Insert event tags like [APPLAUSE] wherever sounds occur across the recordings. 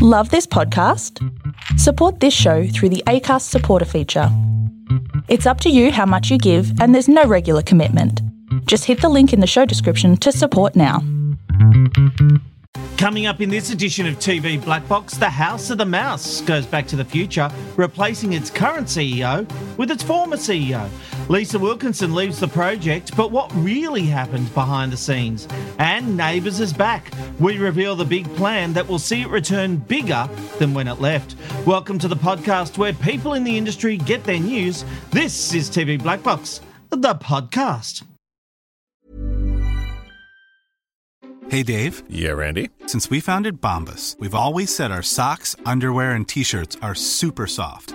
Love this podcast? Support this show through the ACAST supporter feature. It's up to you how much you give, and there's no regular commitment. Just hit the link in the show description to support now. Coming up in this edition of TV Black Box, the House of the Mouse goes back to the future, replacing its current CEO with its former CEO. Lisa Wilkinson leaves the project, but what really happened behind the scenes? And Neighbours is back. We reveal the big plan that will see it return bigger than when it left. Welcome to the podcast where people in the industry get their news. This is TV Black Box, the podcast. Hey Dave. Yeah, Randy. Since we founded Bombas, we've always said our socks, underwear, and t shirts are super soft.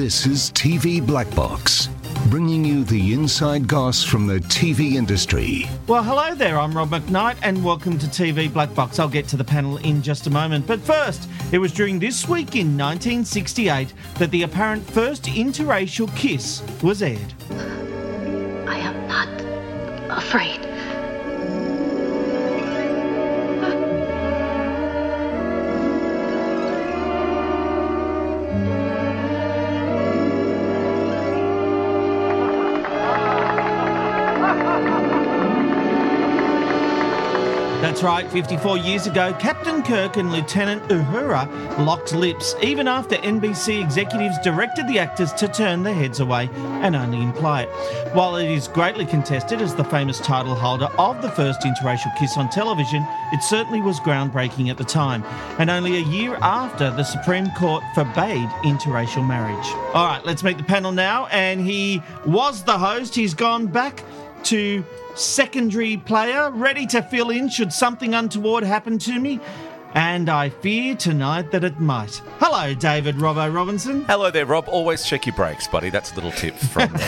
This is TV Black Box, bringing you the inside goss from the TV industry. Well, hello there. I'm Rob McKnight, and welcome to TV Black Box. I'll get to the panel in just a moment. But first, it was during this week in 1968 that the apparent first interracial kiss was aired. I am not afraid. That's right, 54 years ago, Captain Kirk and Lieutenant Uhura locked lips, even after NBC executives directed the actors to turn their heads away and only imply it. While it is greatly contested as the famous title holder of the first interracial kiss on television, it certainly was groundbreaking at the time, and only a year after the Supreme Court forbade interracial marriage. All right, let's meet the panel now, and he was the host. He's gone back to secondary player, ready to fill in should something untoward happen to me. And I fear tonight that it might. Hello, David Robbo Robinson. Hello there, Rob. Always check your brakes, buddy. That's a little tip from me. [LAUGHS]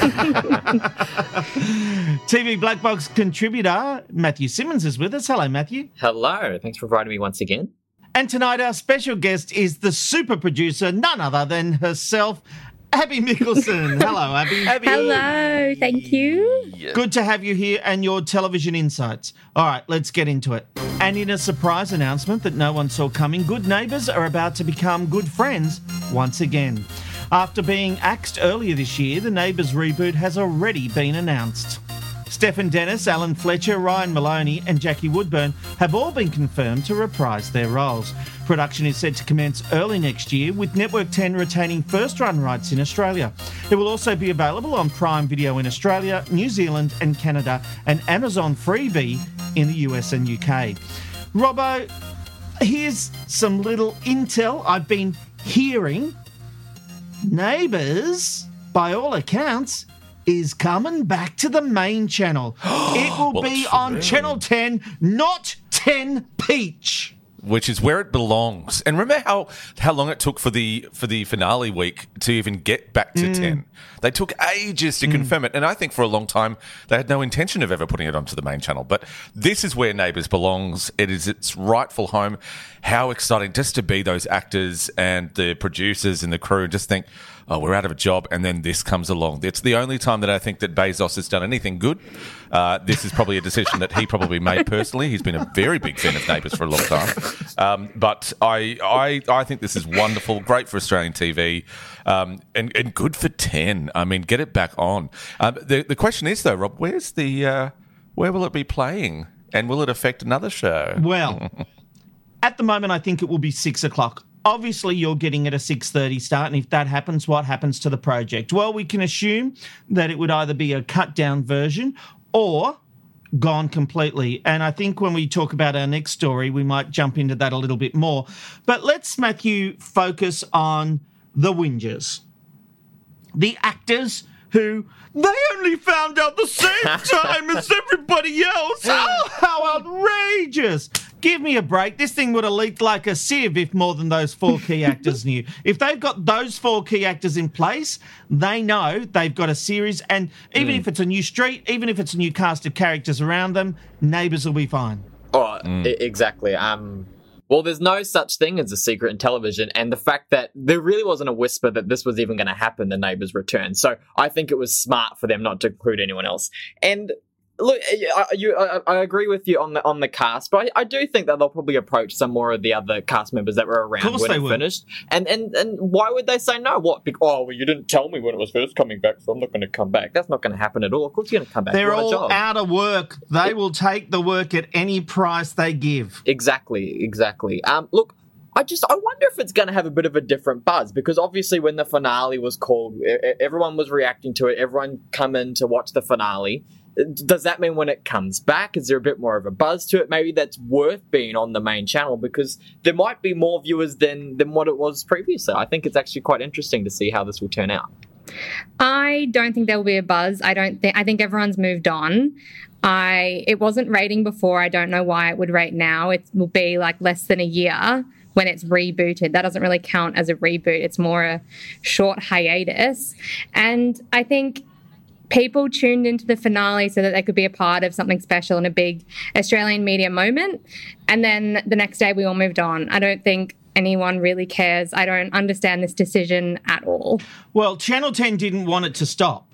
TV Black Box contributor Matthew Simmons is with us. Hello, Matthew. Hello, thanks for inviting me once again. And tonight our special guest is the super producer, none other than herself, Abby Mickelson. [LAUGHS] Hello, Abby. Hello, thank you. Good to have you here and your television insights. All right, let's get into it. And in a surprise announcement that no one saw coming, good neighbours are about to become good friends once again. After being axed earlier this year, the Neighbours reboot has already been announced. Stefan Dennis, Alan Fletcher, Ryan Moloney, and Jackie Woodburne have all been confirmed to reprise their roles. Production is set to commence early next year, with Network 10 retaining first run rights in Australia. It will also be available on Prime Video in Australia, New Zealand, and Canada, and Amazon Freevee in the US and UK. Robbo, here's some little intel I've been hearing. Neighbours, by all accounts, is coming back to the main channel. [GASPS] it will Well, be on Channel 10, not 10 Peach. Which is where it belongs. And remember how how long it took for the for the finale week to even get back to mm. ten. They took ages to mm. confirm it, and I think for a long time they had no intention of ever putting it onto the main channel. But this is where Neighbours belongs. It is its rightful home. How exciting just to be those actors and the producers and the crew. and Just think, oh, we're out of a job, and then this comes along. It's the only time that I think that Bezos has done anything good. Uh, this is probably a decision that he probably made personally. He's been a very big fan of Neighbours for a long time, um, but I, I, I think this is wonderful, great for Australian TV, um, and, and good for ten. I mean, get it back on. Um, the the question is though, Rob, where's the uh, where will it be playing, and will it affect another show? Well, [LAUGHS] at the moment, I think it will be six o'clock. Obviously, you're getting at a six thirty start, and if that happens, what happens to the project? Well, we can assume that it would either be a cut down version or gone completely. And I think when we talk about our next story, we might jump into that a little bit more. But let's, Matthew, focus on the whingers, the actors who they only found out the same [LAUGHS] time as everybody else. Oh, how outrageous! Give me a break. This thing would have leaked like a sieve if more than those four key [LAUGHS] actors knew. If they've got those four key actors in place, they know they've got a series. And even Mm. if it's a new street, even if it's a new cast of characters around them, neighbours will be fine. Oh, e- exactly. Um, well, there's no such thing as a secret in television, and the fact that there really wasn't a whisper that this was even going to happen, the neighbors returned. So I think it was smart for them not to include anyone else. And look, I, you, I, I agree with you on the on the cast, but I, I do think that they'll probably approach some more of the other cast members that were around when they it will. finished. And and and why would they say no? What? Bec- oh, well, you didn't tell me when it was first coming back, so I'm not going to come back. That's not going to happen at all. Of course, you're going to come back. They're You're all out of work. They will take the work at any price they give. Exactly, exactly. Um, look, I just I wonder if it's going to have a bit of a different buzz because obviously when the finale was called, everyone was reacting to it. Everyone come in to watch the finale. Does that mean when it comes back, is there a bit more of a buzz to it? Maybe that's worth being on the main channel because there might be more viewers than than what it was previously. I think it's actually quite interesting to see how this will turn out. I don't think there will be a buzz. I don't think I think everyone's moved on. I it wasn't rating before. I don't know why it would rate now. It will be like less than a year when it's rebooted. That doesn't really count as a reboot. It's more a short hiatus. And I think people tuned into the finale so that they could be a part of something special and a big Australian media moment. And then the next day we all moved on. I don't think anyone really cares. I don't understand this decision at all. Well, Channel 10 didn't want it to stop.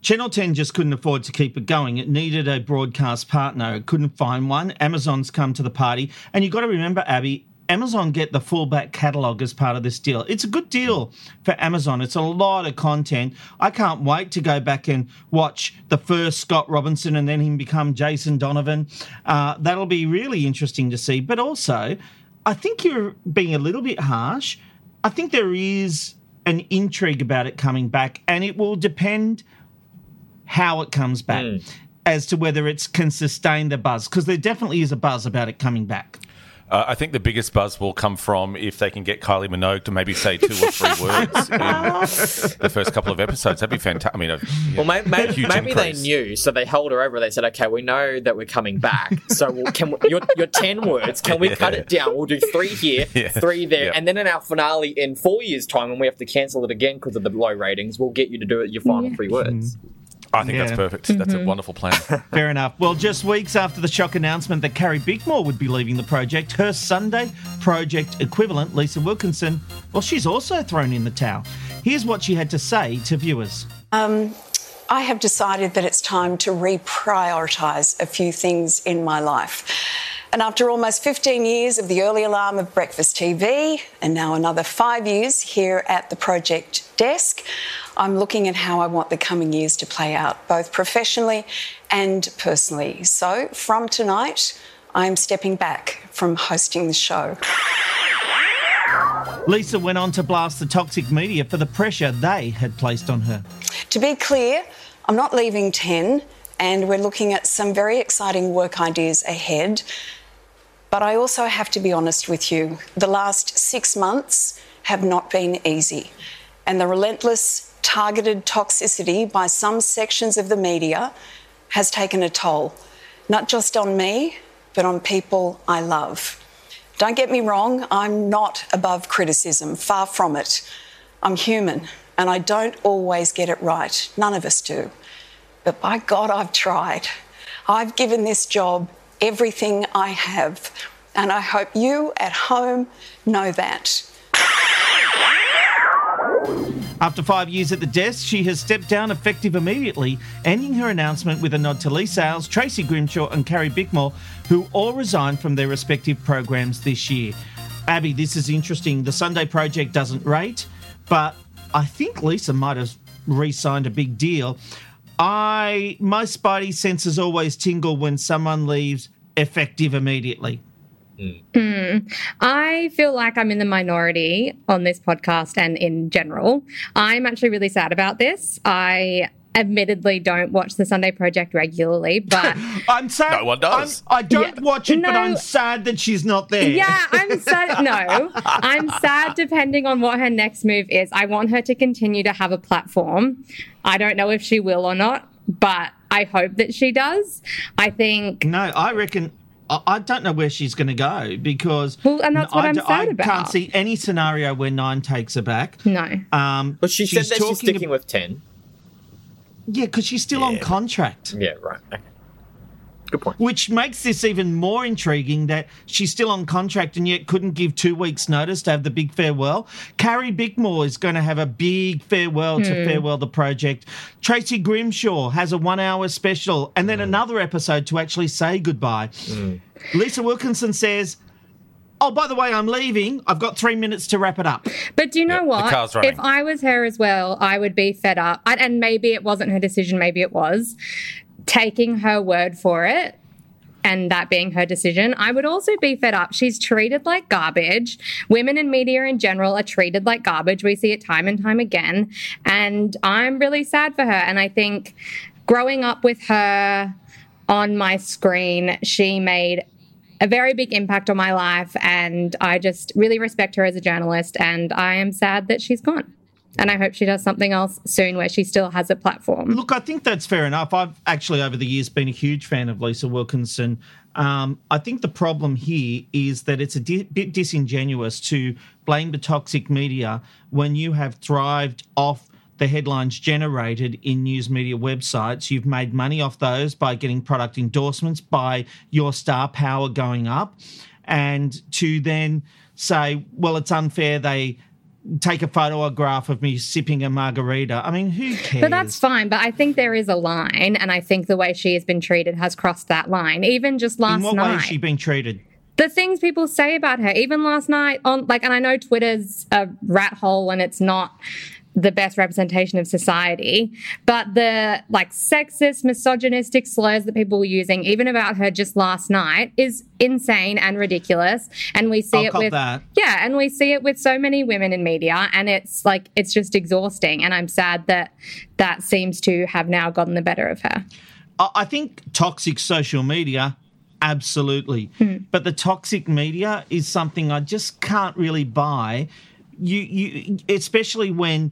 Channel 10 just couldn't afford to keep it going. It needed a broadcast partner. It couldn't find one. Amazon's come to the party. And you've got to remember, Abby, Amazon get the full back catalogue as part of this deal. It's a good deal for Amazon. It's a lot of content. I can't wait to go back and watch the first Scott Robinson and then him become Jason Donovan. Uh, that'll be really interesting to see. But also, I think you're being a little bit harsh. I think there is an intrigue about it coming back, and it will depend how it comes back as to whether it can sustain the buzz, because there definitely is a buzz about it coming back. Uh, I think the biggest buzz will come from if they can get Kylie Minogue to maybe say two or three [LAUGHS] words in the first couple of episodes. That'd be fantastic. I mean, a, yeah, Well, maybe, maybe, huge maybe they knew, so they held her over. They said, "Okay, we know that we're coming back. So we'll, can we, your your ten words? Can we cut it down? We'll do three here, [LAUGHS] Yeah. three there, Yeah. and then in our finale in four years' time, when we have to cancel it again because of the low ratings, we'll get you to do it your final three words. I think that's Yeah. perfect. That's a wonderful plan. [LAUGHS] Fair enough. Well, just weeks after the shock announcement that Carrie Bickmore would be leaving the project, her Sunday project equivalent, Lisa Wilkinson, well, she's also thrown in the towel. Here's what she had to say to viewers. Um, I have decided that it's time to reprioritise a few things in my life. And after almost 15 years of the early alarm of breakfast TV, and now another five years here at the project desk, I'm looking at how I want the coming years to play out, both professionally and personally. So from tonight, I'm stepping back from hosting the show. Lisa went on to blast the toxic media for the pressure they had placed on her. To be clear, I'm not leaving 10, and we're looking at some very exciting work ideas ahead. But I also have to be honest with you. The last six months have not been easy, and the relentless, targeted toxicity by some sections of the media has taken a toll, not just on me, but on people I love. Don't get me wrong, I'm not above criticism, far from it. I'm human and I don't always get it right. None of us do. But by God, I've tried. I've given this job everything I have. And I hope you at home know that. After five years at the desk, she has stepped down effective immediately, ending her announcement with a nod to Leigh Sales, Tracy Grimshaw, and Carrie Bickmore, who all resigned from their respective programs this year. Abby, this is interesting. The Sunday Project doesn't rate, but I think Lisa might have re signed a big deal. I my spidey senses always tingle when someone leaves effective immediately. Hmm. I feel like I'm in the minority on this podcast and in general. I'm actually really sad about this. I admittedly don't watch the Sunday Project regularly, [LAUGHS] but I'm sad. No one does. I'm, I don't Yeah. watch it, but I'm sad that she's not there. yeah, I'm sad. No, [LAUGHS] I'm sad depending on what her next move is. I want her to continue to have a platform. I don't know if she will or not, but I hope that she does. I think No, I reckon. I I don't know where she's going to go because Well, and that's what I I'm d- I sad about. can't see any scenario where Nine takes her back. No. Um, But she said she's that she's talking sticking with 10. Yeah, because she's still on contract. Yeah, right. Okay. Good point. Which makes this even more intriguing that she's still on contract and yet couldn't give two weeks' notice to have the big farewell. Carrie Bickmore is going to have a big farewell to Hmm. farewell the project. Tracy Grimshaw has a one hour special and then another episode to actually say goodbye. Lisa Wilkinson says, Oh, by the way, I'm leaving. I've got three minutes to wrap it up. But do you know what? car's running. If I was her as well, I would be fed up. I, and maybe it wasn't her decision, maybe it was. Taking her word for it and that being her decision, I would also be fed up. She's treated like garbage. Women in media in general are treated like garbage. We see it time and time again. And I'm really sad for her. And I think growing up with her on my screen, she made a very big impact on my life and I just really respect her as a journalist and I am sad that she's gone. And I hope she does something else soon where she still has a platform. Look, I think that's fair enough. I've actually, over the years, been a huge fan of Lisa Wilkinson. Um, I think the problem here is that it's a di- bit disingenuous to blame the toxic media when you have thrived off the headlines generated in news media websites. You've made money off those by getting product endorsements, by your star power going up. And to then say, well, it's unfair they take a photograph of me sipping a margarita. I mean, who cares? But that's fine. But I think there is a line, and I think the way she has been treated has crossed that line. Even just last night. In what way night. has she been treated? the things people say about her, even last night on like, and I know Twitter's a rat hole and it's not the best representation of society, but the like sexist, misogynistic slurs that people were using, even about her just last night, is insane and ridiculous. And we see I'll it with that. yeah, and we see it with so many women in media, and it's like it's just exhausting. And I'm sad that that seems to have now gotten the better of her. I I think toxic social media, absolutely. Hmm. But the toxic media is something I just can't really buy. You, you, especially when,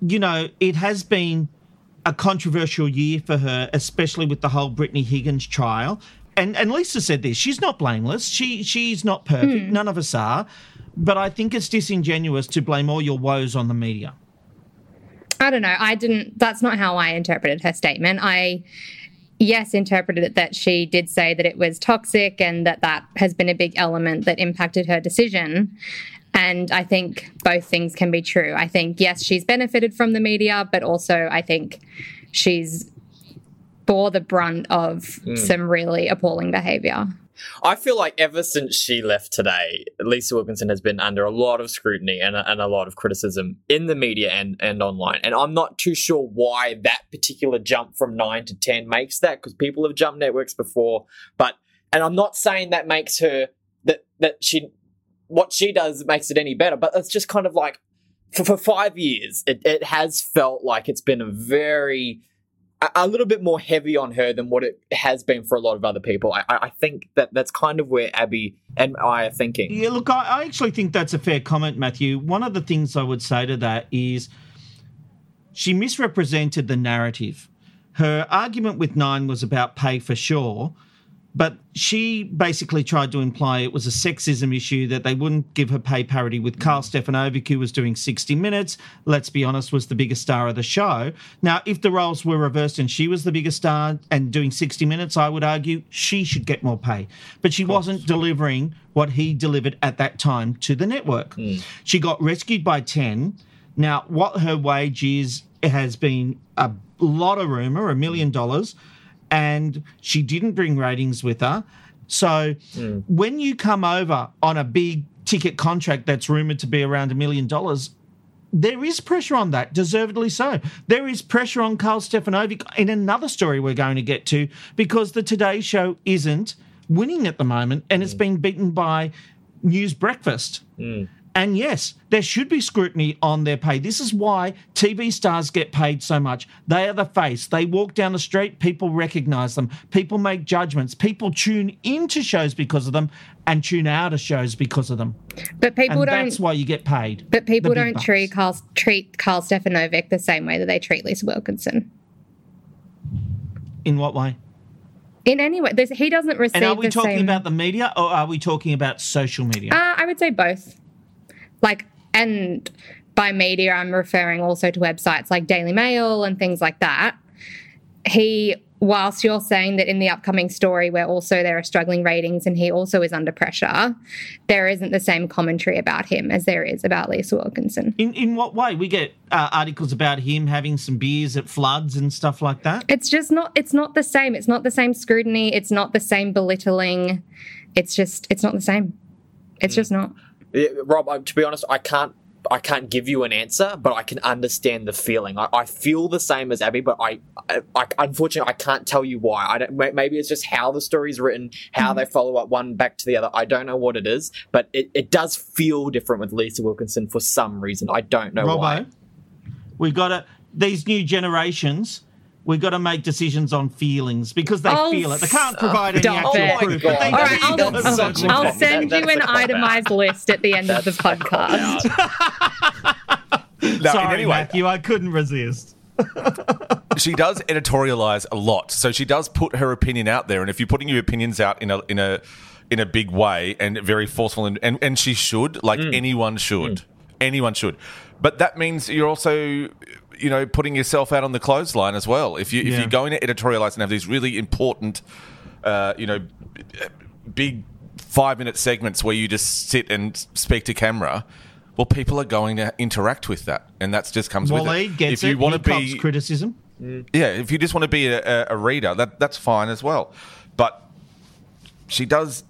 you know, it has been a controversial year for her, especially with the whole Brittany Higgins trial. And and Lisa said this: she's not blameless. She she's not perfect. Hmm. None of us are. But I think it's disingenuous to blame all your woes on the media. I don't know. I didn't. That's not how I interpreted her statement. I, yes, interpreted it that she did say that it was toxic and that that has been a big element that impacted her decision. And I think both things can be true. I think, yes, she's benefited from the media, but also I think she's bore the brunt of Mm. some really appalling behavior. I feel like ever since she left today, Lisa Wilkinson has been under a lot of scrutiny and a, and a lot of criticism in the media and, and online. And I'm not too sure why that particular jump from 9 to 10 makes that because people have jumped networks before. But, and I'm not saying that makes her, that, that she, what she does makes it any better, but it's just kind of like, for, for five years, it, it has felt like it's been a very, a, a little bit more heavy on her than what it has been for a lot of other people. I, I think that that's kind of where Abby and I are thinking. Yeah, look, I, I actually think that's a fair comment, Matthew. One of the things I would say to that is she misrepresented the narrative. Her argument with Nine was about pay for sure, but she basically tried to imply it was a sexism issue that they wouldn't give her pay parity with Carl Stefanovic, who was doing 60 Minutes. Let's be honest, was the biggest star of the show. Now, if the roles were reversed and she was the biggest star and doing 60 Minutes, I would argue she should get more pay. But she wasn't delivering what he delivered at that time to the network. Hmm. She got rescued by 10. Now, what her wage is has been a lot of rumor, a million dollars, and she didn't bring ratings with her. So hmm. when you come over on a big ticket contract that's rumored to be around a million dollars, there is pressure on that, deservedly so. There is pressure on Carl Stefanovic in another story we're going to get to because the Today Show isn't winning at the moment and it's hmm. been beaten by News Breakfast. Hmm. And yes, there should be scrutiny on their pay. This is why TV stars get paid so much. They are the face. They walk down the street, people recognize them. People make judgments. People tune into shows because of them and tune out of shows because of them. But people and don't. that's why you get paid. But people don't bucks. treat Carl, treat Carl Stefanovic the same way that they treat Lisa Wilkinson. In what way? In any way, he doesn't receive And are we talking same. about the media or are we talking about social media? Uh, I would say both. Like, and by media, I'm referring also to websites like Daily Mail and things like that. He, whilst you're saying that in the upcoming story, where also there are struggling ratings and he also is under pressure, there isn't the same commentary about him as there is about Lisa Wilkinson. in in what way? We get uh, articles about him having some beers at floods and stuff like that. It's just not. It's not the same. It's not the same scrutiny. It's not the same belittling. It's just. It's not the same. It's just not. Rob, I, to be honest, I can't. I can't give you an answer, but I can understand the feeling. I, I feel the same as Abby, but I, I, I, unfortunately, I can't tell you why. I don't. Maybe it's just how the story's written, how mm-hmm. they follow up one back to the other. I don't know what it is, but it, it does feel different with Lisa Wilkinson for some reason. I don't know why. Robbo, we got to these new generations. We got to make decisions on feelings because they Oh, feel it. They can't provide any actual it. proof. but they All right, feel I'll. I'll, such a I'll send that- you an a cop-out. itemized list at the end of the podcast. No, Sorry, in any way, Matthew, I couldn't resist. [LAUGHS] she does editorialize a lot. So she does put her opinion out there, and if you're putting your opinions out in a in a in a big way and very forceful, and and, and she should, like mm. anyone should, mm. anyone should. But that means you're also, you know, putting yourself out on the clothesline as well. If you if Yeah. you're going to editorialize and have these really important, uh, you know, big five minute segments where you just sit and speak to camera. Well, people are going to interact with that, and that just comes with it. gets if you want to be criticism. yeah, if you just want to be a, a reader, that that's fine as well. But she does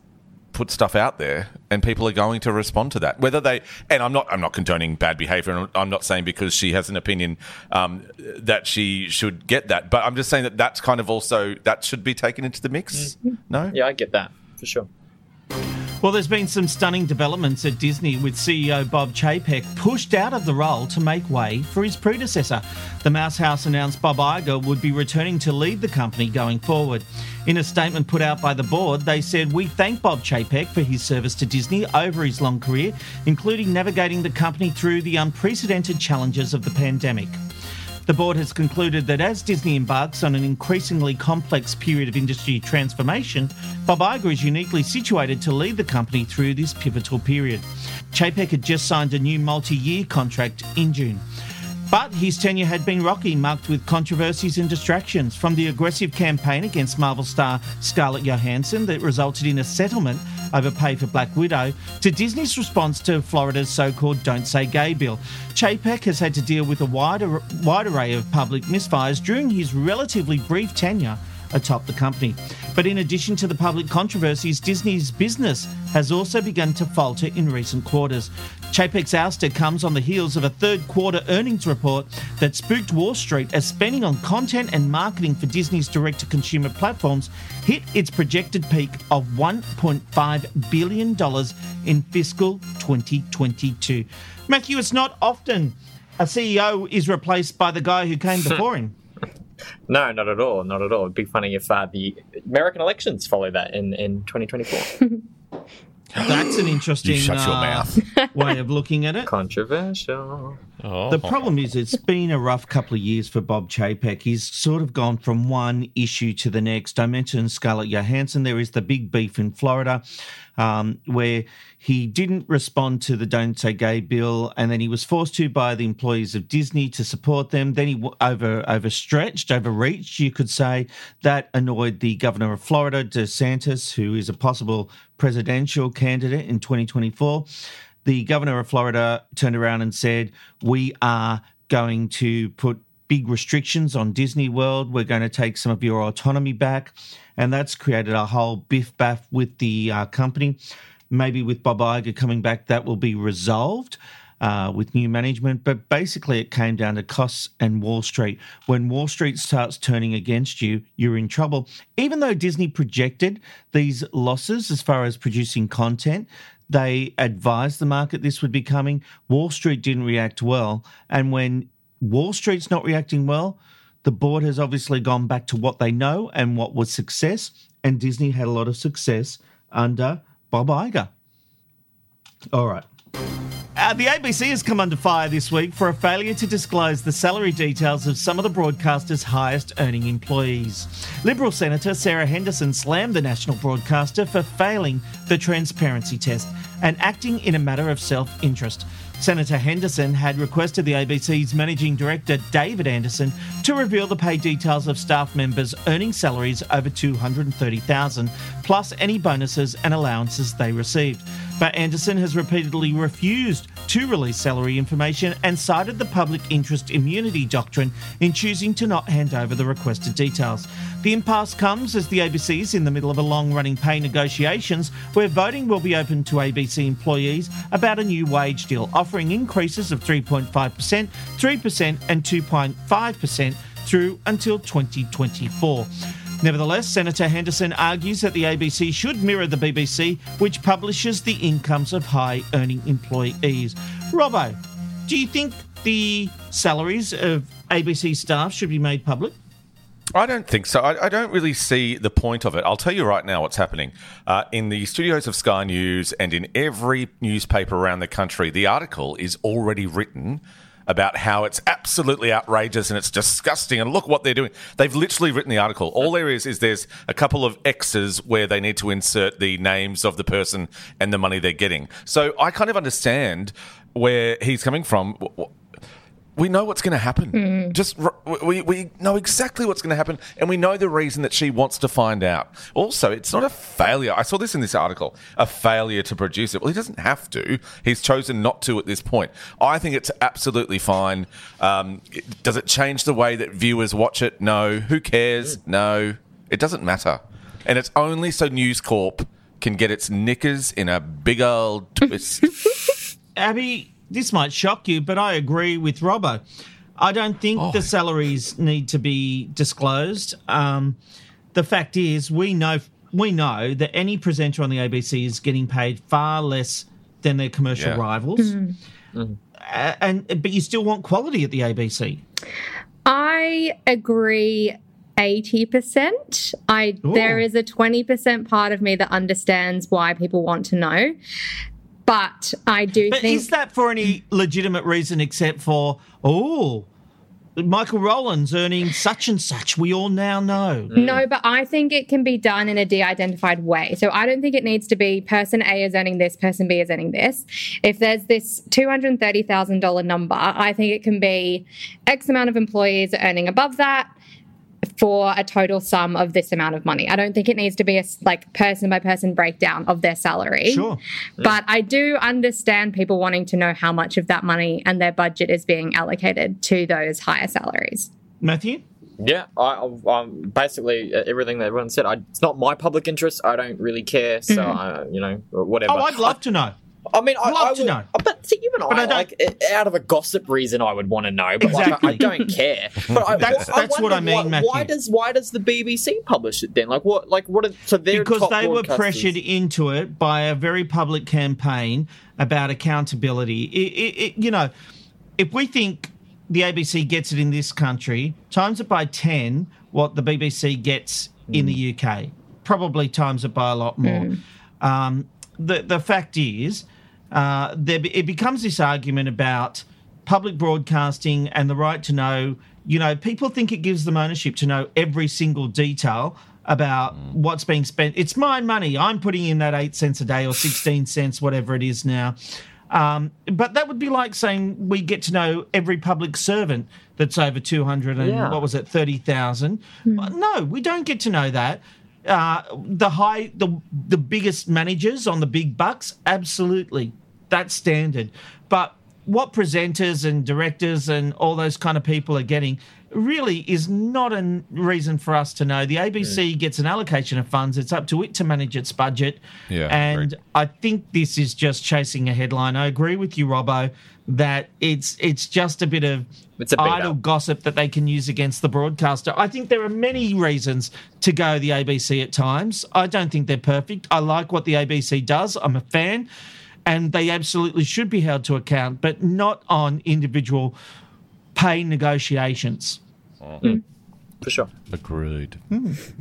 put stuff out there, and people are going to respond to that. Whether they and I'm not I'm not condoning bad behaviour, and I'm not saying because she has an opinion um, that she should get that. But I'm just saying that that's kind of also that should be taken into the mix. No, Yeah, I get that for sure. Well, there's been some stunning developments at Disney with CEO Bob Chapek pushed out of the role to make way for his predecessor. The Mouse House announced Bob Iger would be returning to lead the company going forward. In a statement put out by the board, they said, We thank Bob Chapek for his service to Disney over his long career, including navigating the company through the unprecedented challenges of the pandemic. The board has concluded that as Disney embarks on an increasingly complex period of industry transformation, Bob Iger is uniquely situated to lead the company through this pivotal period. Chapek had just signed a new multi year contract in June. But his tenure had been rocky, marked with controversies and distractions, from the aggressive campaign against Marvel star Scarlett Johansson that resulted in a settlement over pay for Black Widow, to Disney's response to Florida's so called Don't Say Gay bill. Chapek has had to deal with a wide, wide array of public misfires during his relatively brief tenure atop the company. But in addition to the public controversies, Disney's business has also begun to falter in recent quarters. Chapek's ouster comes on the heels of a third quarter earnings report that spooked Wall Street as spending on content and marketing for Disney's direct to consumer platforms hit its projected peak of $1.5 billion in fiscal 2022. Matthew, it's not often a CEO is replaced by the guy who came before him. No, not at all. Not at all. It'd be funny if uh, the American elections follow that in, in 2024. That's an interesting You shut your uh, mouth. way of looking at it. Controversial. The problem is, it's been a rough couple of years for Bob Chapek. He's sort of gone from one issue to the next. I mentioned Scarlett Johansson. There is the big beef in Florida, um, where he didn't respond to the Don't Say Gay bill, and then he was forced to by the employees of Disney to support them. Then he over overstretched, overreached, you could say. That annoyed the governor of Florida, DeSantis, who is a possible presidential candidate in 2024 the governor of Florida turned around and said, We are going to put big restrictions on Disney World. We're going to take some of your autonomy back. And that's created a whole biff baff with the uh, company. Maybe with Bob Iger coming back, that will be resolved. Uh, with new management, but basically it came down to costs and Wall Street. When Wall Street starts turning against you, you're in trouble. Even though Disney projected these losses as far as producing content, they advised the market this would be coming. Wall Street didn't react well. And when Wall Street's not reacting well, the board has obviously gone back to what they know and what was success. And Disney had a lot of success under Bob Iger. All right. Uh, the ABC has come under fire this week for a failure to disclose the salary details of some of the broadcaster's highest earning employees. Liberal Senator Sarah Henderson slammed the national broadcaster for failing the transparency test and acting in a matter of self interest. Senator Henderson had requested the ABC's managing director David Anderson to reveal the pay details of staff members earning salaries over 230,000 plus any bonuses and allowances they received. But Anderson has repeatedly refused to release salary information and cited the public interest immunity doctrine in choosing to not hand over the requested details. The impasse comes as the ABC is in the middle of a long running pay negotiations where voting will be open to ABC employees about a new wage deal, offering increases of 3.5%, 3%, and 2.5% through until 2024. Nevertheless, Senator Henderson argues that the ABC should mirror the BBC, which publishes the incomes of high earning employees. Robbo, do you think the salaries of ABC staff should be made public? I don't think so. I, I, don't really see the point of it. I'll tell you right now what's happening. Uh, in the studios of Sky News and in every newspaper around the country, the article is already written about how it's absolutely outrageous and it's disgusting and look what they're doing. They've literally written the article. All there is is there's a couple of X's where they need to insert the names of the person and the money they're getting. So I kind of understand where he's coming from we know what's going to happen. Mm. Just we, we know exactly what's going to happen, and we know the reason that she wants to find out. Also, it's not a failure. I saw this in this article: a failure to produce it. Well, he doesn't have to. He's chosen not to at this point. I think it's absolutely fine. Um, does it change the way that viewers watch it? No. Who cares? No. It doesn't matter, and it's only so News Corp can get its knickers in a big old twist. [LAUGHS] Abby, this might shock you, but I agree with Robbo. I don't think oh. the salaries need to be disclosed. Um, the fact is, we know we know that any presenter on the ABC is getting paid far less than their commercial yeah. rivals, mm-hmm. Mm-hmm. Uh, and but you still want quality at the ABC. I agree. 80%. I Ooh. there is a 20% part of me that understands why people want to know. But I do but think. Is that for any legitimate reason except for, oh, Michael Rowland's earning such and such. We all now know. Mm. No, but I think it can be done in a de identified way. So I don't think it needs to be person A is earning this, person B is earning this. If there's this $230,000 number, I think it can be X amount of employees earning above that for a total sum of this amount of money. I don't think it needs to be a like person by person breakdown of their salary. Sure. But I do understand people wanting to know how much of that money and their budget is being allocated to those higher salaries. Matthew? Yeah, I, I basically uh, everything that everyone said. I, it's not my public interest. I don't really care. So mm-hmm. I, you know, whatever. Oh, I'd love I, to know. I mean, I, would love I to know. But see, even I, I like out of a gossip reason, I would want to know. But exactly. like, I, don't care. But I, that's that's what I mean, why, why, does why does the BBC publish it then? Like what? Like what? Are, so they're because they were pressured into it by a very public campaign about accountability. It, it, you know, if we think the ABC gets it in this country, times it by ten what the BBC gets mm. in the. UK. Probably times it by a lot more. Mm. Um, the the fact is uh, there, it becomes this argument about public broadcasting and the right to know. You know, people think it gives them ownership to know every single detail about mm. what's being spent. It's my money. I'm putting in that eight cents a day or 16 [LAUGHS] cents, whatever it is now. Um, but that would be like saying we get to know every public servant that's over 200 and yeah. what was it, 30,000. Mm. No, we don't get to know that. Uh, the high, the the biggest managers on the big bucks, absolutely, that's standard. But what presenters and directors and all those kind of people are getting really is not a reason for us to know. The ABC mm. gets an allocation of funds. It's up to it to manage its budget. Yeah, and I think this is just chasing a headline. I agree with you, Robbo, that it's it's just a bit of it's a idle gossip that they can use against the broadcaster. I think there are many reasons to go the ABC at times. I don't think they're perfect. I like what the ABC does. I'm a fan, and they absolutely should be held to account, but not on individual pay negotiations. Mm. For sure. Agreed. Mm.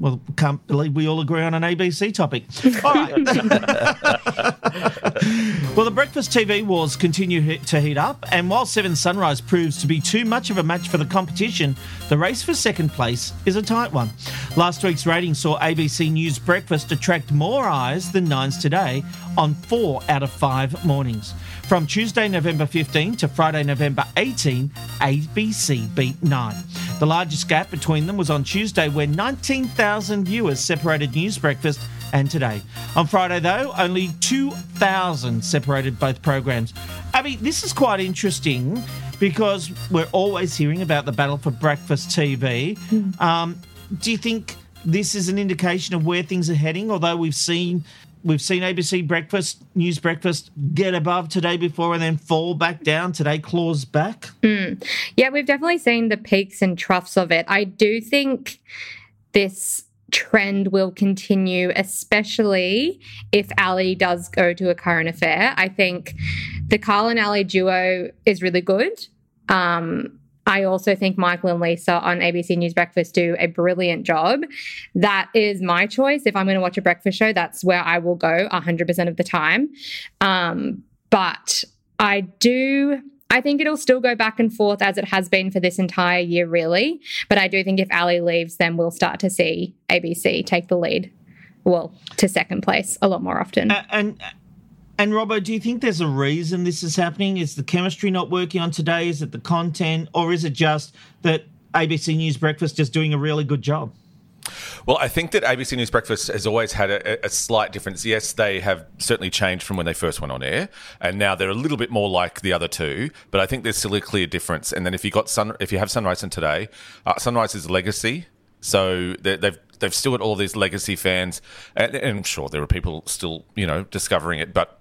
Well, can't believe we all agree on an ABC topic. All right. [LAUGHS] well, the breakfast TV wars continue to heat up, and while Seven Sunrise proves to be too much of a match for the competition, the race for second place is a tight one. Last week's rating saw ABC News Breakfast attract more eyes than Nines Today on four out of five mornings. From Tuesday, November 15 to Friday, November 18, ABC beat Nine. The largest gap between them was on Tuesday, where 19,000 viewers separated News Breakfast and Today. On Friday, though, only 2,000 separated both programs. Abby, this is quite interesting because we're always hearing about the battle for breakfast TV. Um, do you think this is an indication of where things are heading? Although we've seen we've seen ABC Breakfast, News Breakfast get above today before and then fall back down. Today claws back. Mm. Yeah, we've definitely seen the peaks and troughs of it. I do think this trend will continue, especially if Ally does go to a current affair. I think the Carl and Ally duo is really good. Um, I also think Michael and Lisa on ABC News Breakfast do a brilliant job. That is my choice. If I'm going to watch a breakfast show, that's where I will go 100% of the time. Um, but I do. I think it'll still go back and forth as it has been for this entire year, really. But I do think if Ally leaves, then we'll start to see ABC take the lead, well, to second place a lot more often. And and Robbo, do you think there's a reason this is happening? Is the chemistry not working on today? Is it the content, or is it just that ABC News Breakfast is doing a really good job? Well, I think that ABC News Breakfast has always had a, a, slight difference. Yes, they have certainly changed from when they first went on air, and now they're a little bit more like the other two. But I think there's still a clear difference. And then if you got Sun, if you have Sunrise and Today, uh, Sunrise is legacy, so they- they've they've still got all these legacy fans, and, and I'm sure there are people still you know discovering it, but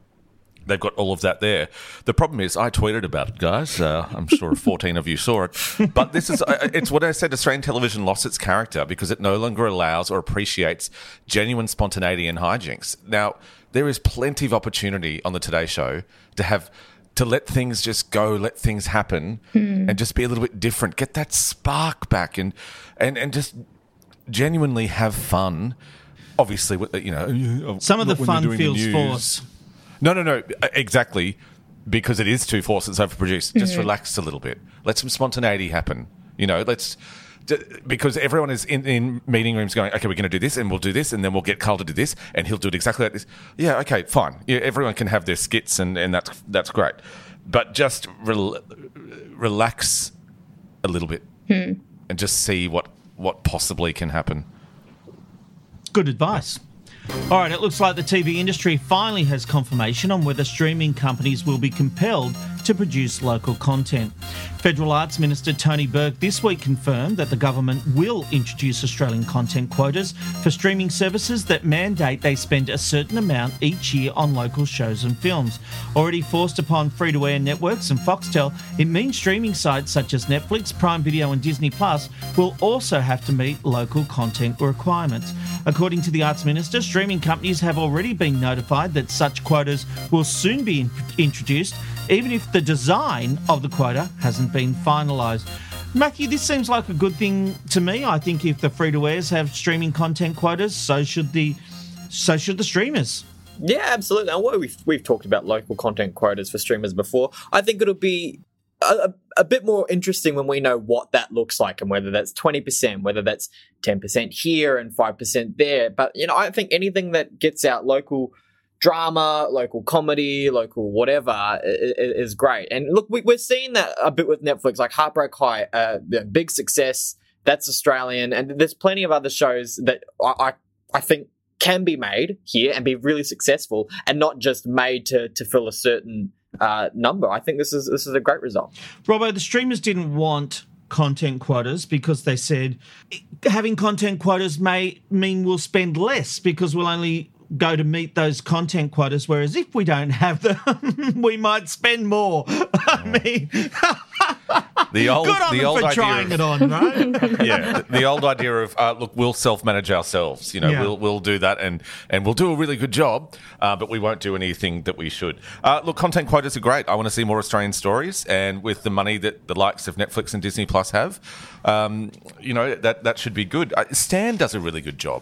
they've got all of that there. The problem is, I tweeted about it, guys. Uh, I'm sure [LAUGHS] 14 of you saw it. But this is, uh, it's what I said Australian television lost its character because it no longer allows or appreciates genuine spontaneity and hijinks. Now, there is plenty of opportunity on the Today Show to have. To let things just go, let things happen, Hmm. and just be a little bit different. Get that spark back, and and and just genuinely have fun. Obviously, with you know, Some of the when you're fun feels forced. No, no, no. Exactly. Because it is too forced, it's overproduced. Just Mhm. relax a little bit. Let some spontaneity happen. You know, let's. Because everyone is in, in meeting rooms going, okay, we're going to do this and we'll do this and then we'll get Carl to do this and he'll do it exactly like this. Yeah, okay, fine. Yeah, everyone can have their skits and, and that's that's great. But just rel- relax a little bit Hmm. and just see what, what possibly can happen. Good advice. All right, it looks like the TV industry finally has confirmation on whether streaming companies will be compelled to produce local content. Federal Arts Minister Tony Burke this week confirmed that the government will introduce Australian content quotas for streaming services that mandate they spend a certain amount each year on local shows and films. Already forced upon free to air networks and Foxtel, it means streaming sites such as Netflix, Prime Video, and Disney Plus will also have to meet local content requirements. According to the Arts Minister, streaming companies have already been notified that such quotas will soon be in- introduced, even if the design of the quota hasn't been finalised. Matthew, this seems like a good thing to me. I think if the free to airs have streaming content quotas, so should the so should the streamers. Yeah, absolutely. And we've we've talked about local content quotas for streamers before. I think it'll be a, a, bit more interesting when we know what that looks like and whether that's twenty percent, whether that's ten percent here and five percent there. But you know, I think anything that gets out local drama, local comedy, local whatever i- i- is great. And look, we, we're seeing that a bit with Netflix, like Heartbreak High, uh, big success. That's Australian, and there's plenty of other shows that I, I I think can be made here and be really successful, and not just made to to fill a certain uh, number. I think this is this is a great result. Robbo, the streamers didn't want content quotas because they said having content quotas may mean we'll spend less because we'll only go to meet those content quotas. Whereas if we don't have them, [LAUGHS] we might spend more. [LAUGHS] I mean, [LAUGHS] The old, Good on the them old for idea trying of- it on, right? [LAUGHS] [LAUGHS] yeah, the, old idea of uh, look, we'll self-manage ourselves. You know, Yeah. we'll we'll do that, and and we'll do a really good job, uh, but we won't do anything that we should. Uh, look, content quotas are great. I want to see more Australian stories, and with the money that the likes of Netflix and Disney Plus have, um, you know that that should be good. Uh, Stan does a really good job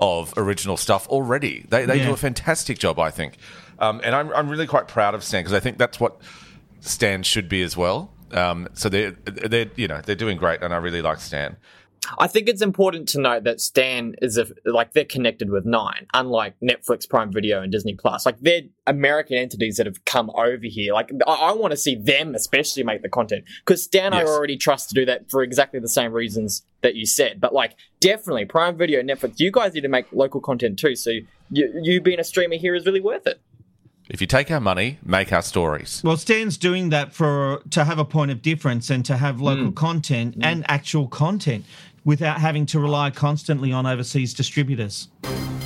of original stuff already. They they Yeah. do a fantastic job, I think, um, and I'm I'm really quite proud of Stan because I think that's what Stan should be as well. Um, so they're they're you know they're doing great, and I really like Stan. I think it's important to note that Stan is a, like they're connected with Nine, unlike Netflix, Prime Video, and Disney Plus. Like they're American entities that have come over here. Like I, I want to see them especially make the content because Stan I already trust to do that for exactly the same reasons that you said. But like definitely Prime Video, Netflix, you guys need to make local content too. So you, you being a streamer here is really worth it. If you take our money, make our stories. Well, Stan's doing that for to have a point of difference and to have local hmm. content and actual content without having to rely constantly on overseas distributors.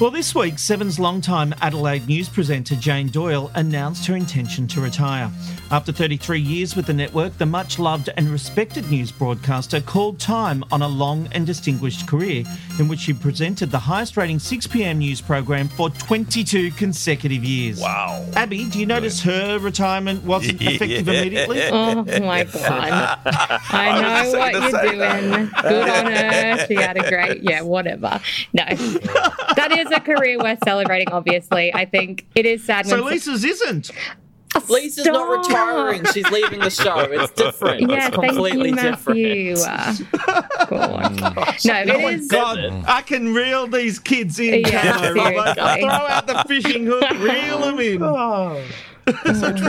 Well, this week, Seven's longtime Adelaide news presenter Jane Doyle announced her intention to retire. After 33 years with the network, the much loved and respected news broadcaster called time on a long and distinguished career in which she presented the highest rating 6pm news program for 22 consecutive years. Wow. Abby, do you notice her retirement wasn't [LAUGHS] effective immediately? Oh my god! [LAUGHS] I I know was what you're say doing. Good on her. She had a great, yeah, whatever. No, that is a career worth celebrating. Obviously, I think it is sad. So when Lisa's isn't. Lisa's not retiring; she's leaving the show. It's [LAUGHS] different. Yeah, it's thank completely you, different. Uh, God. [LAUGHS] No, it Oh my is. God, I can reel these kids in. Yeah, Camo. Like, throw out the fishing hook, reel them in. Oh,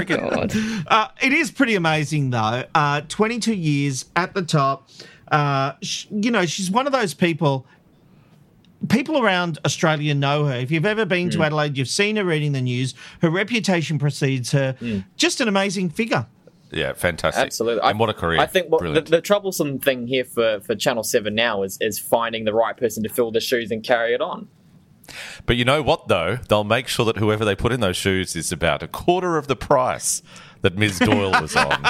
God. Uh, it is pretty amazing, though. Uh, 22 years at the top. Uh, sh- you know, she's one of those people. People around Australia know her. If you've ever been to Adelaide, you've seen her reading the news. Her reputation precedes her. Just an amazing figure. Yeah, fantastic. Absolutely. And what a career. I think what, the, the troublesome thing here for, for Channel 7 now is, is finding the right person to fill the shoes and carry it on. But you know what, though? They'll make sure that whoever they put in those shoes is about a quarter of the price that Ms. Doyle was on.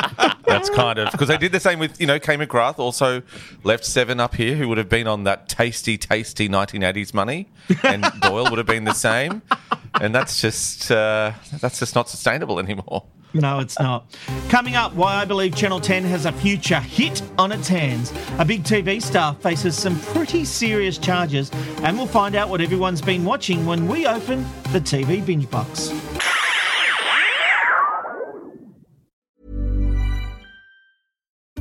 That's kind of because they did the same with, you know, Kay McGrath also left Seven up here, who would have been on that tasty, tasty 1980s money, and [LAUGHS] Doyle would have been the same. And that's just uh, that's just not sustainable anymore. No, it's not. Coming up, why I believe Channel 10 has a future hit on its hands. A big TV star faces some pretty serious charges, and we'll find out what everyone's been watching when we open the TV binge box.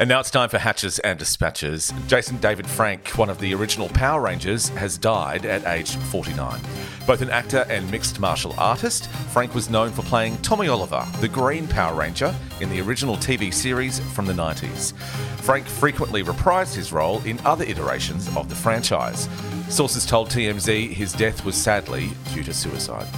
And now it's time for Hatches and Dispatches. Jason David Frank, one of the original Power Rangers, has died at age 49. Both an actor and mixed martial artist, Frank was known for playing Tommy Oliver, the Green Power Ranger, in the original TV series from the 90s. Frank frequently reprised his role in other iterations of the franchise. Sources told TMZ his death was sadly due to suicide.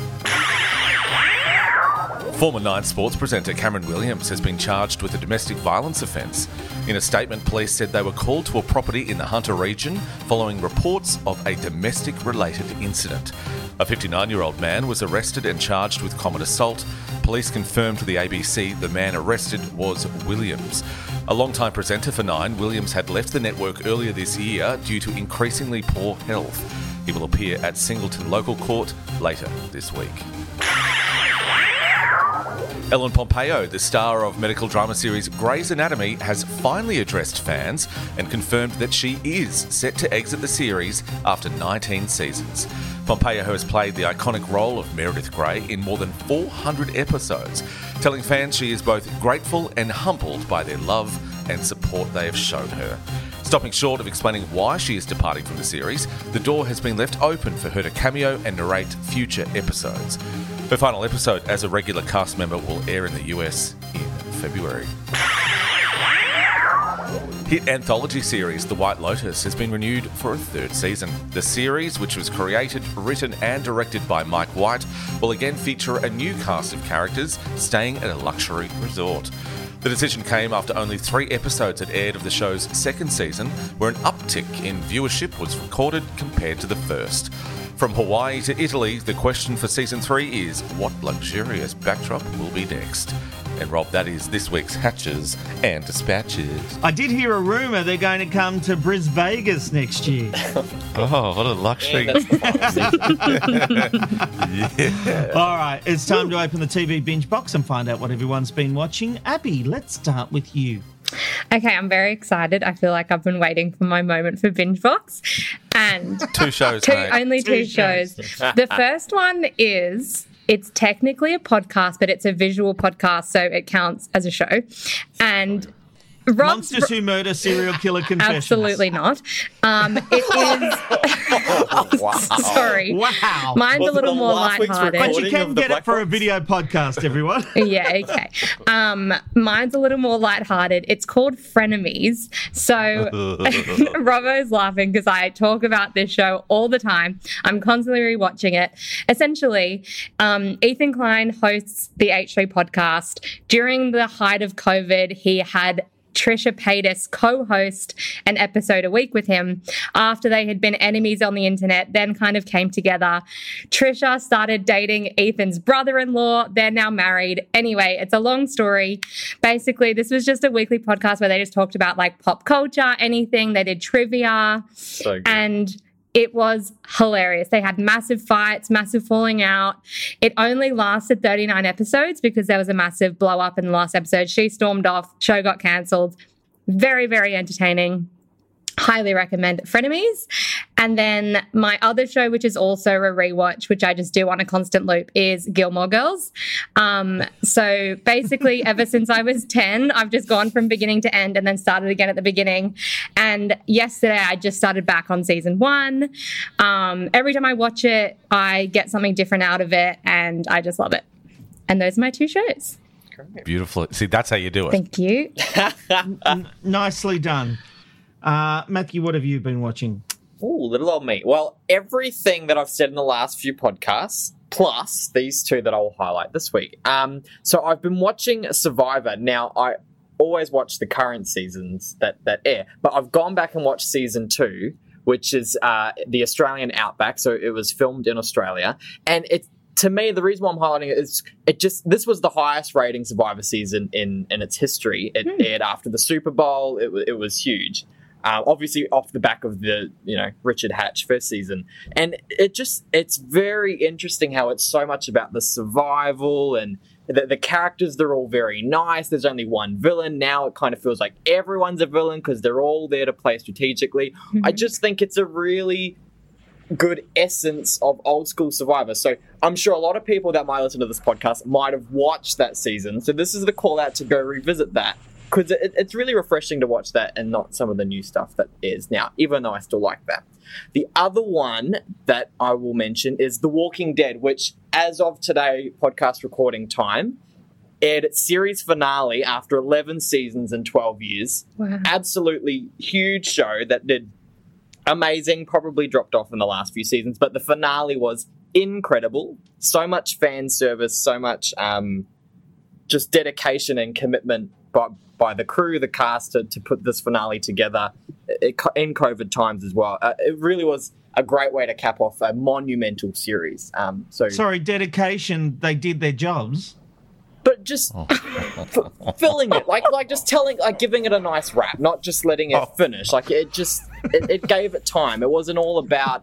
Former Nine Sports presenter Cameron Williams has been charged with a domestic violence offence. In a statement, police said they were called to a property in the Hunter region following reports of a domestic related incident. A 59 year old man was arrested and charged with common assault. Police confirmed to the ABC the man arrested was Williams. A long-time presenter for Nine, Williams had left the network earlier this year due to increasingly poor health. He will appear at Singleton Local Court later this week. Ellen Pompeo, the star of medical drama series Grey's Anatomy, has finally addressed fans and confirmed that she is set to exit the series after 19 seasons. Pompeo has played the iconic role of Meredith Grey in more than 400 episodes, telling fans she is both grateful and humbled by their love and support they have shown her. Stopping short of explaining why she is departing from the series, the door has been left open for her to cameo and narrate future episodes. Her final episode as a regular cast member will air in the US in February. Hit anthology series The White Lotus has been renewed for a third season. The series, which was created, written, and directed by Mike White, will again feature a new cast of characters staying at a luxury resort. The decision came after only three episodes had aired of the show's second season, where an uptick in viewership was recorded compared to the first. From Hawaii to Italy, the question for season three is what luxurious backdrop will be next? And Rob, that is this week's Hatches and Dispatches. I did hear a rumour they're going to come to Bris Vegas next year. [LAUGHS] Oh, what a luxury. [LAUGHS] yeah. All right, it's time to open the TV binge box and find out what everyone's been watching. Abby, let's start with you. Okay, I'm very excited. I feel like I've been waiting for my moment for binge box, and Two shows, two only two, Two shows. shows. the first one is it's technically a podcast, but it's a visual podcast, so it counts as a show. And Rob, Monsters Who Murder Serial Killer [LAUGHS] Confessions. Absolutely not. Um, it is. [LAUGHS] [LAUGHS] wow. Sorry. Wow. Mine's a little more lighthearted. But you can get it for a video podcast, everyone. yeah, okay. Um, mine's a little more lighthearted. It's called Frenemies. So Robbo's laughing because I talk about this show all the time. I'm constantly rewatching it. Essentially, um, Ethan Klein hosts the H3 podcast. During the height of COVID, he had Trisha Paytas co host an episode a week with him after they had been enemies on the internet, then kind of came together. Trisha started dating Ethan's brother in law. They're now married. Anyway, it's a long story. Basically, this was just a weekly podcast where they just talked about like pop culture, anything. They did trivia. So. And it was hilarious. They had massive fights, massive falling out. It only lasted 39 episodes because there was a massive blow up in the last episode. She stormed off, show got cancelled. Very, very entertaining. Highly recommend Frenemies. And then my other show, which is also a rewatch, which I just do on a constant loop, is Gilmore Girls. Um, so basically, [LAUGHS] ever since I was 10, I've just gone from beginning to end and then started again at the beginning. And yesterday, I just started back on season one. Um, every time I watch it, I get something different out of it, and I just love it. And those are my two shows. Beautiful. See, that's how you do it. Thank you. [LAUGHS] N- nicely done. Uh, Matthew, what have you been watching? Ooh, little old me. Well, everything that I've said in the last few podcasts, plus these two that I'll highlight this week. Um, so I've been watching Survivor. Now, I always watch the current seasons that, that air, but I've gone back and watched season two, which is uh, the Australian Outback. So it was filmed in Australia. And it's to me, the reason why I'm highlighting it is it just this was the highest rating Survivor season in in its history. It aired after the Super Bowl. It, it was huge. Uh, obviously, off the back of the you know Richard Hatch first season, and it just it's very interesting how it's so much about the survival and the, the characters. They're all very nice. There's only one villain now. It kind of feels like everyone's a villain because they're all there to play strategically. I just think it's a really good essence of old school Survivor. So I'm sure a lot of people that might listen to this podcast might have watched that season. So this is the call out to go revisit that because it, it's really refreshing to watch that and not some of the new stuff that is now, even though I still like that. The other one that I will mention is The Walking Dead, which, as of today, podcast recording time, aired its series finale after 11 seasons and 12 years. Wow. Absolutely huge show that did amazing, probably dropped off in the last few seasons, but the finale was incredible. So much fan service, so much um, just dedication and commitment by, by the crew, the cast to, to put this finale together it, in COVID times as well. Uh, it really was a great way to cap off a monumental series. Um, so Sorry, dedication. They did their jobs. but just f- [LAUGHS] filling it like like just telling like giving it a nice wrap not just letting it finish like it just it, it gave it time it wasn't all about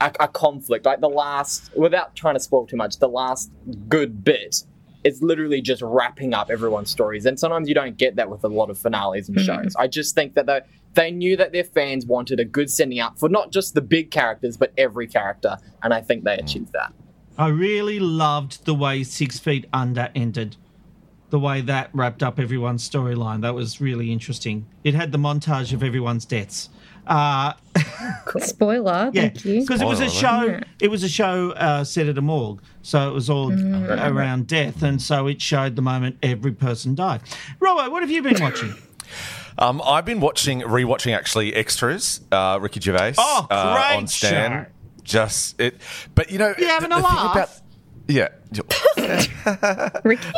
a, a conflict like the last without trying to spoil too much the last good bit it's literally just wrapping up everyone's stories and sometimes you don't get that with a lot of finales and hmm. shows i just think that they they knew that their fans wanted a good sending up for not just the big characters but every character and i think they hmm. achieved that I really loved the way Six Feet Under ended. The the way that wrapped up everyone's storyline. That was really interesting. It had the montage of everyone's deaths. Uh, Spoiler. yeah, Thank you. because it was a show. Yeah. It was a show uh, set at a morgue, so it was all Mm. around death, and so it showed the moment every person died. Robbo, what have you been watching? Um, I've been watching, rewatching actually extras. Uh, Ricky Gervais. Oh, uh, great on Stan. show. Just it, but you know, You having the, a the thing laugh? About yeah.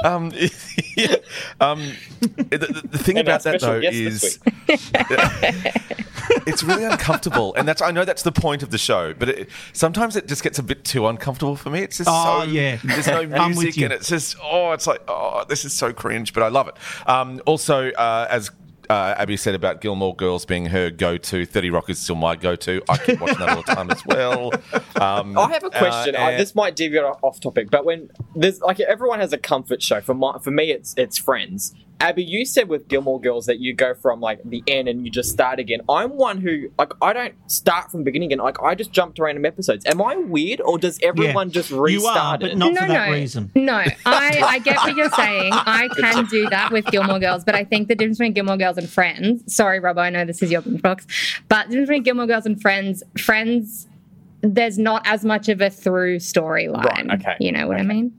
um, [LAUGHS] yeah, um, the, the- the thing And about that though is it's really uncomfortable, and that's I know that's the point of the show, but it, sometimes it just gets a bit too uncomfortable for me. It's just Oh, so yeah. There's no [LAUGHS] I'm with music, you. and it's just oh, it's like oh, this is so cringe, but I love it. Um, also, uh, as uh, Abby said about Gilmore Girls being her go-to, Thirty Rock is still my go-to. I keep watching that all the time as well. Um, I have a question. uh, I, this might deviate off off topic, but when there's like everyone has a comfort show. For my, for me, it's it's Friends. Abby, you said with Gilmore Girls that you go from like the end and you just start again. I'm one who like I don't start from the beginning again. Like I just jump to random episodes. Am I weird or does everyone just restart it? no, no. No, I, I get what you're [LAUGHS] saying. I can do that with Gilmore Girls, but I think the difference between Gilmore Girls and Friends, sorry, Rob, I know this is your box, but the difference between Gilmore Girls and Friends, Friends, there's not as much of a through storyline. Right, okay, You know what I mean?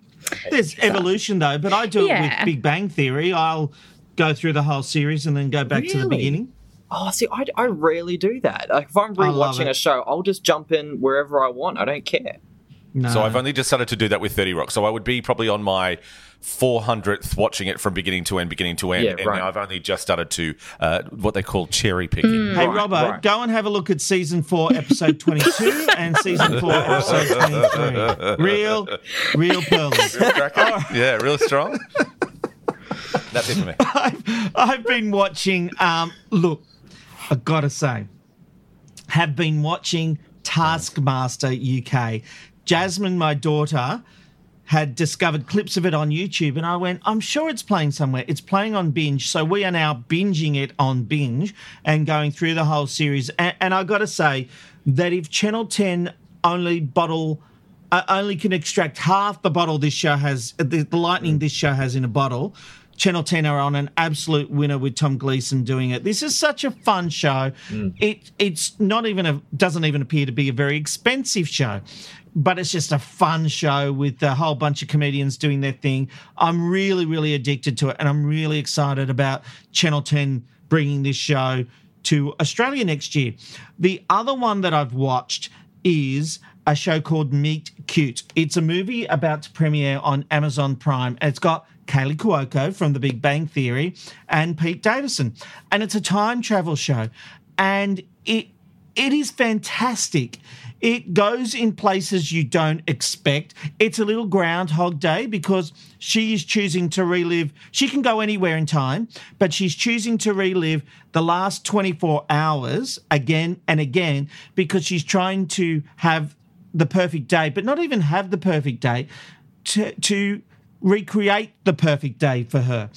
There's evolution though, but I do it with Big Bang Theory. I'll go through the whole series and then go back to the beginning. Oh, see, I, I rarely do that. Like if I'm rewatching a show, I'll just jump in wherever I want. I don't care. So I've only just started to do that with 30 Rock. So I would be probably on my 400th watching it from beginning to end, beginning to end. Yeah, and right. I've only just started to uh, what they call cherry picking. Hey, Robbo, go and have a look at season four, episode 22, [LAUGHS] and season four, episode 23. Real, real pearls. yeah, real strong. That's it for me. [LAUGHS] I've, I've been watching, um, look, I've got to say, have been watching Taskmaster UK. Jasmine, my daughter, had discovered clips of it on YouTube, and I went, I'm sure it's playing somewhere. It's playing on binge. So we are now binging it on binge and going through the whole series. And, and I got to say that if Channel 10 only bottle. Uh, only can extract half the bottle this show has, uh, the, the lightning mm. this show has in a bottle. Channel 10 are on an absolute winner with Tom Gleeson doing it. This is such a fun show. Mm. It it's not even a doesn't even appear to be a very expensive show, but it's just a fun show with a whole bunch of comedians doing their thing. I'm really really addicted to it and I'm really excited about Channel 10 bringing this show to Australia next year. The other one that I've watched is a show called Meet Cute. It's a movie about to premiere on Amazon Prime. It's got Kaley Cuoco from The Big Bang Theory and Pete Davidson. And it's a time travel show. And it it is fantastic. It goes in places you don't expect. It's a little Groundhog Day because she is choosing to relive. She can go anywhere in time, but she's choosing to relive the last 24 hours again and again because she's trying to have the perfect day, but not even have the perfect day, to, to recreate the perfect day for her.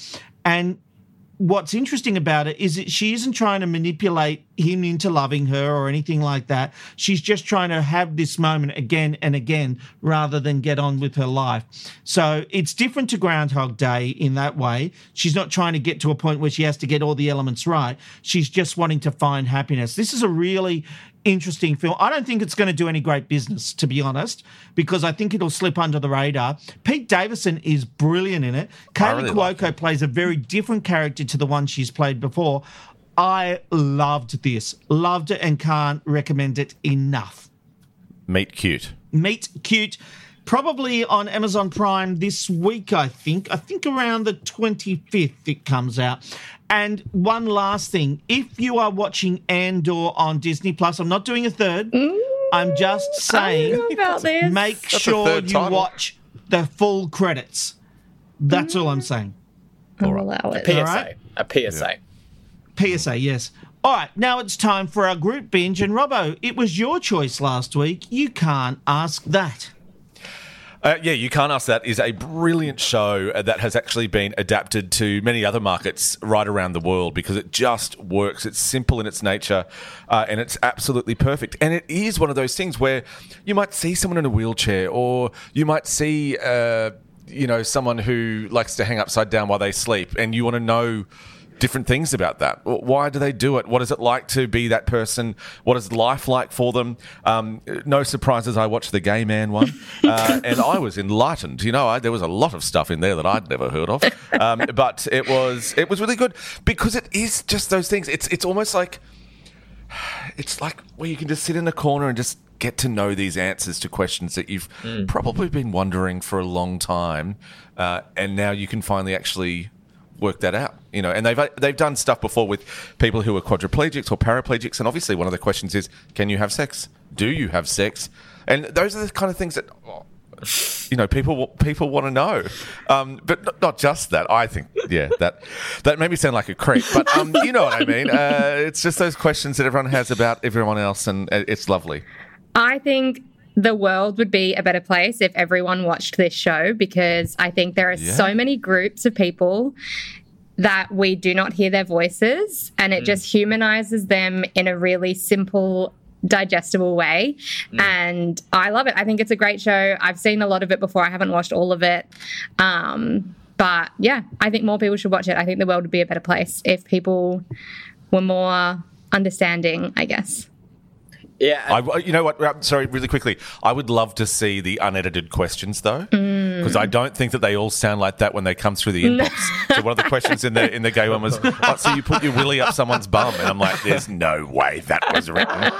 And what's interesting about it is that she isn't trying to manipulate him into loving her or anything like that. She's just trying to have this moment again and again rather than get on with her life. So it's different to Groundhog Day in that way. She's not trying to get to a point where she has to get all the elements right. She's just wanting to find happiness. This is a really interesting film. I don't think it's going to do any great business, to be honest, because I think it'll slip under the radar. Pete Davidson is brilliant in it. Kaley really Cuoco like plays a very different character to the one she's played before. I loved this, loved it, and can't recommend it enough. Meet cute. Meet Cute, probably on Amazon Prime this week, I think. I think around the 25th it comes out. And one last thing if you are watching Andor on Disney Plus, I'm not doing a third. I'm just saying, about this. make That's sure you title. watch the full credits. That's all I'm mm. saying. I'll allow it. PSA. All right. A PSA. PSA, yes. All right, now it's time for our group binge. And Robbo, it was your choice last week. You can't ask that. Uh, yeah, You Can't Ask That is a brilliant show that has actually been adapted to many other markets right around the world because it just works. It's simple in its nature uh, and it's absolutely perfect. And it is one of those things where you might see someone in a wheelchair or you might see. Uh, you know, someone who likes to hang upside down while they sleep, and you want to know different things about that. Why do they do it? What is it like to be that person? What is life like for them? Um, no surprises. I watched the gay man one, [LAUGHS] uh, and I was enlightened. You know, I, there was a lot of stuff in there that I'd never heard of, um, [LAUGHS] but it was it was really good because it is just those things. It's it's almost like it's like where you can just sit in a corner and just get to know these answers to questions that you've probably been wondering for a long time, uh, and now you can finally actually work that out. You know, and they've they've done stuff before with people who are quadriplegics or paraplegics, and obviously one of the questions is, can you have sex? Do you have sex? And those are the kind of things that. You know, people people want to know, um, but not, not just that. I think, yeah, that that made me sound like a creep, but um, you know what I mean. Uh, it's just those questions that everyone has about everyone else, and uh, it's lovely. I think the world would be a better place if everyone watched this show because I think there are Yeah. so many groups of people that we do not hear their voices and it just humanizes them in a really simple digestible way. And i love it. I think it's a great show. I've seen a lot of it before. I haven't watched all of it. Um, but yeah i think more people should watch it. I think the world would be a better place if people were more understanding i guess Yeah. I, you know what? uh, Sorry, really quickly. I would love to see the unedited questions though, Mm. because I don't think that they all sound like that when they come through the inbox. so one of the questions in the in the gay one was, oh, "So you put your willy up someone's bum?" And I'm like, "There's no way that was written."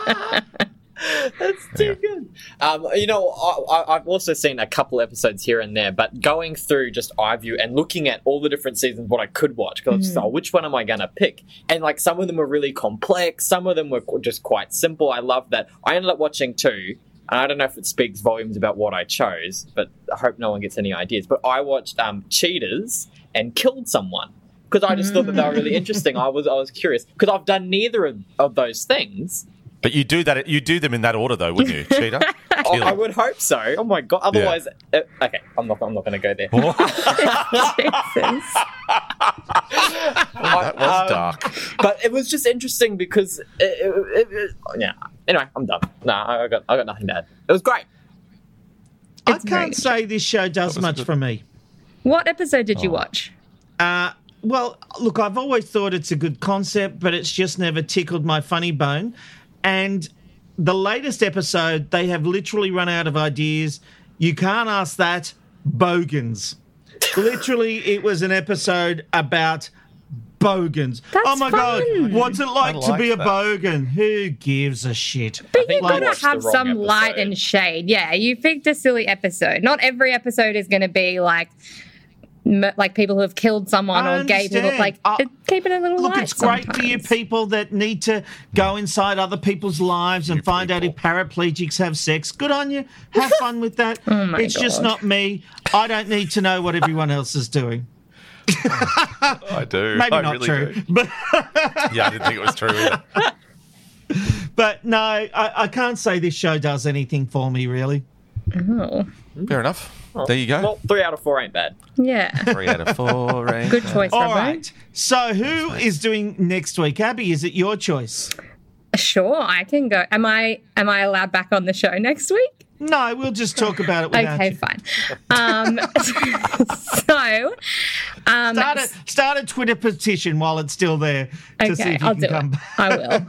[LAUGHS] [LAUGHS] That's too good. Um, you know, I, I- I've also seen a couple episodes here and there, but going through just iView and looking at all the different seasons, what I could watch, because Mm-hmm. oh, which one am I going to pick? And like some of them were really complex, some of them were just quite simple. I love that. I ended up watching two. And I don't know if it speaks volumes about what I chose, but I hope no one gets any ideas. But I watched um, Cheaters and Killed Someone because I just thought that they were really interesting. I was I was curious because I've done neither of, of those things. But you do that. You do them in that order, though, wouldn't you, [LAUGHS] cheater? Oh, I would hope so. Oh my god! Otherwise, uh, okay, I'm not. I'm not going to go there. [LAUGHS] [LAUGHS] that was dark. But it was just interesting because it, it, it, it- yeah. Anyway, I'm done. No, I I got. I got nothing to add. It was great. I can't say this show does much for me. what episode did you Oh. watch Uh, well, look, I've always thought it's a good concept, but it's just never tickled my funny bone. And the latest episode, they have literally run out of ideas. You can't ask that. Bogans. literally, it was an episode about bogans. oh my god, what's it like, I to be a bogan? Who gives a shit? But you gotta have some light and shade. Yeah, you picked a silly episode. Not every episode is going to be like, m- like people who have killed someone I or gay people. Like, oh, it- keep it a little Look, light. it's great for you people that need to go inside other people's lives and find out if paraplegics have sex. Good on you. Have fun with that. [LAUGHS] Oh my it's just not me. I don't need to know what everyone else is doing. [LAUGHS] I do. [LAUGHS] Maybe I not really true, do. but Yeah, I didn't think it was true either. but no, I, I can't say this show does anything for me really. Oh. Fair enough. There you go. Well, three out of four ain't bad. Yeah. [LAUGHS] Three out of four. ain't Good bad. choice, All Robbo. right. So who is doing next week? Abby, is it your choice? Sure, I can go. Am I am I allowed back on the show next week? No, we'll just talk about it without okay, you. fine. Um, [LAUGHS] so, um, Start a, start a Twitter petition while it's still there to see Okay, if you I'll can do come it. back. I will.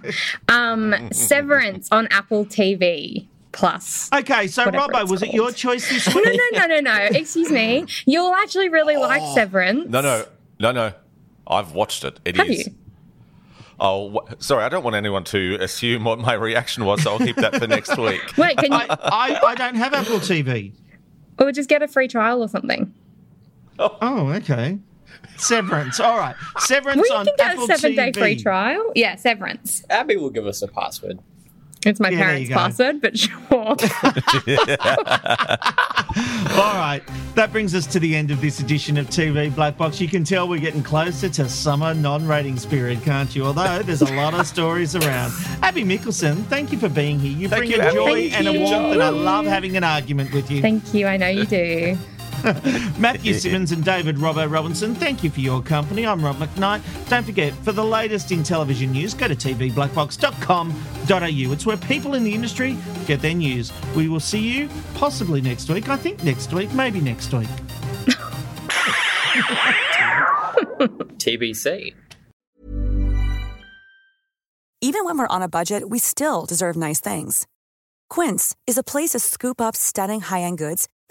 Um, Severance on Apple TV Plus. Okay, so Whatever Robbo, it's was it your choice this [LAUGHS] No, week? no, no, no, no. Excuse me. You'll actually really oh. like Severance. No, no, no, no. I've watched it. It is. Have you? Oh, wh- sorry. I don't want anyone to assume what my reaction was, so I'll keep that for next week. [LAUGHS] Wait, can you? I, I, I don't have Apple TV. or just get a free trial or something. Oh, okay. Severance. All right. Severance Well, you on can get Apple a seven day free trial. Yeah, Severance. Abby will give us a password. It's my Yeah, parents' you go. password, but sure. [LAUGHS] [LAUGHS] All right. That brings us to the end of this edition of TV Black Box. You can tell we're getting closer to summer non ratings period, can't you? Although there's a lot of stories around. Abby Mickelson, thank you for being here. You Thank bring you, a joy Thank and a warmth, and I love having an argument with you. Thank you. I know you do. [LAUGHS] [LAUGHS] Matthew [LAUGHS] Simmons and David Robbo Robinson, thank you for your company. I'm Rob McKnight. Don't forget, for the latest in television news, go to tvblackbox.com.au. It's where people in the industry get their news. We will see you possibly next week. I think next week, maybe next week. [LAUGHS] TBC. Even when we're on a budget, we still deserve nice things. Quince is a place to scoop up stunning high-end goods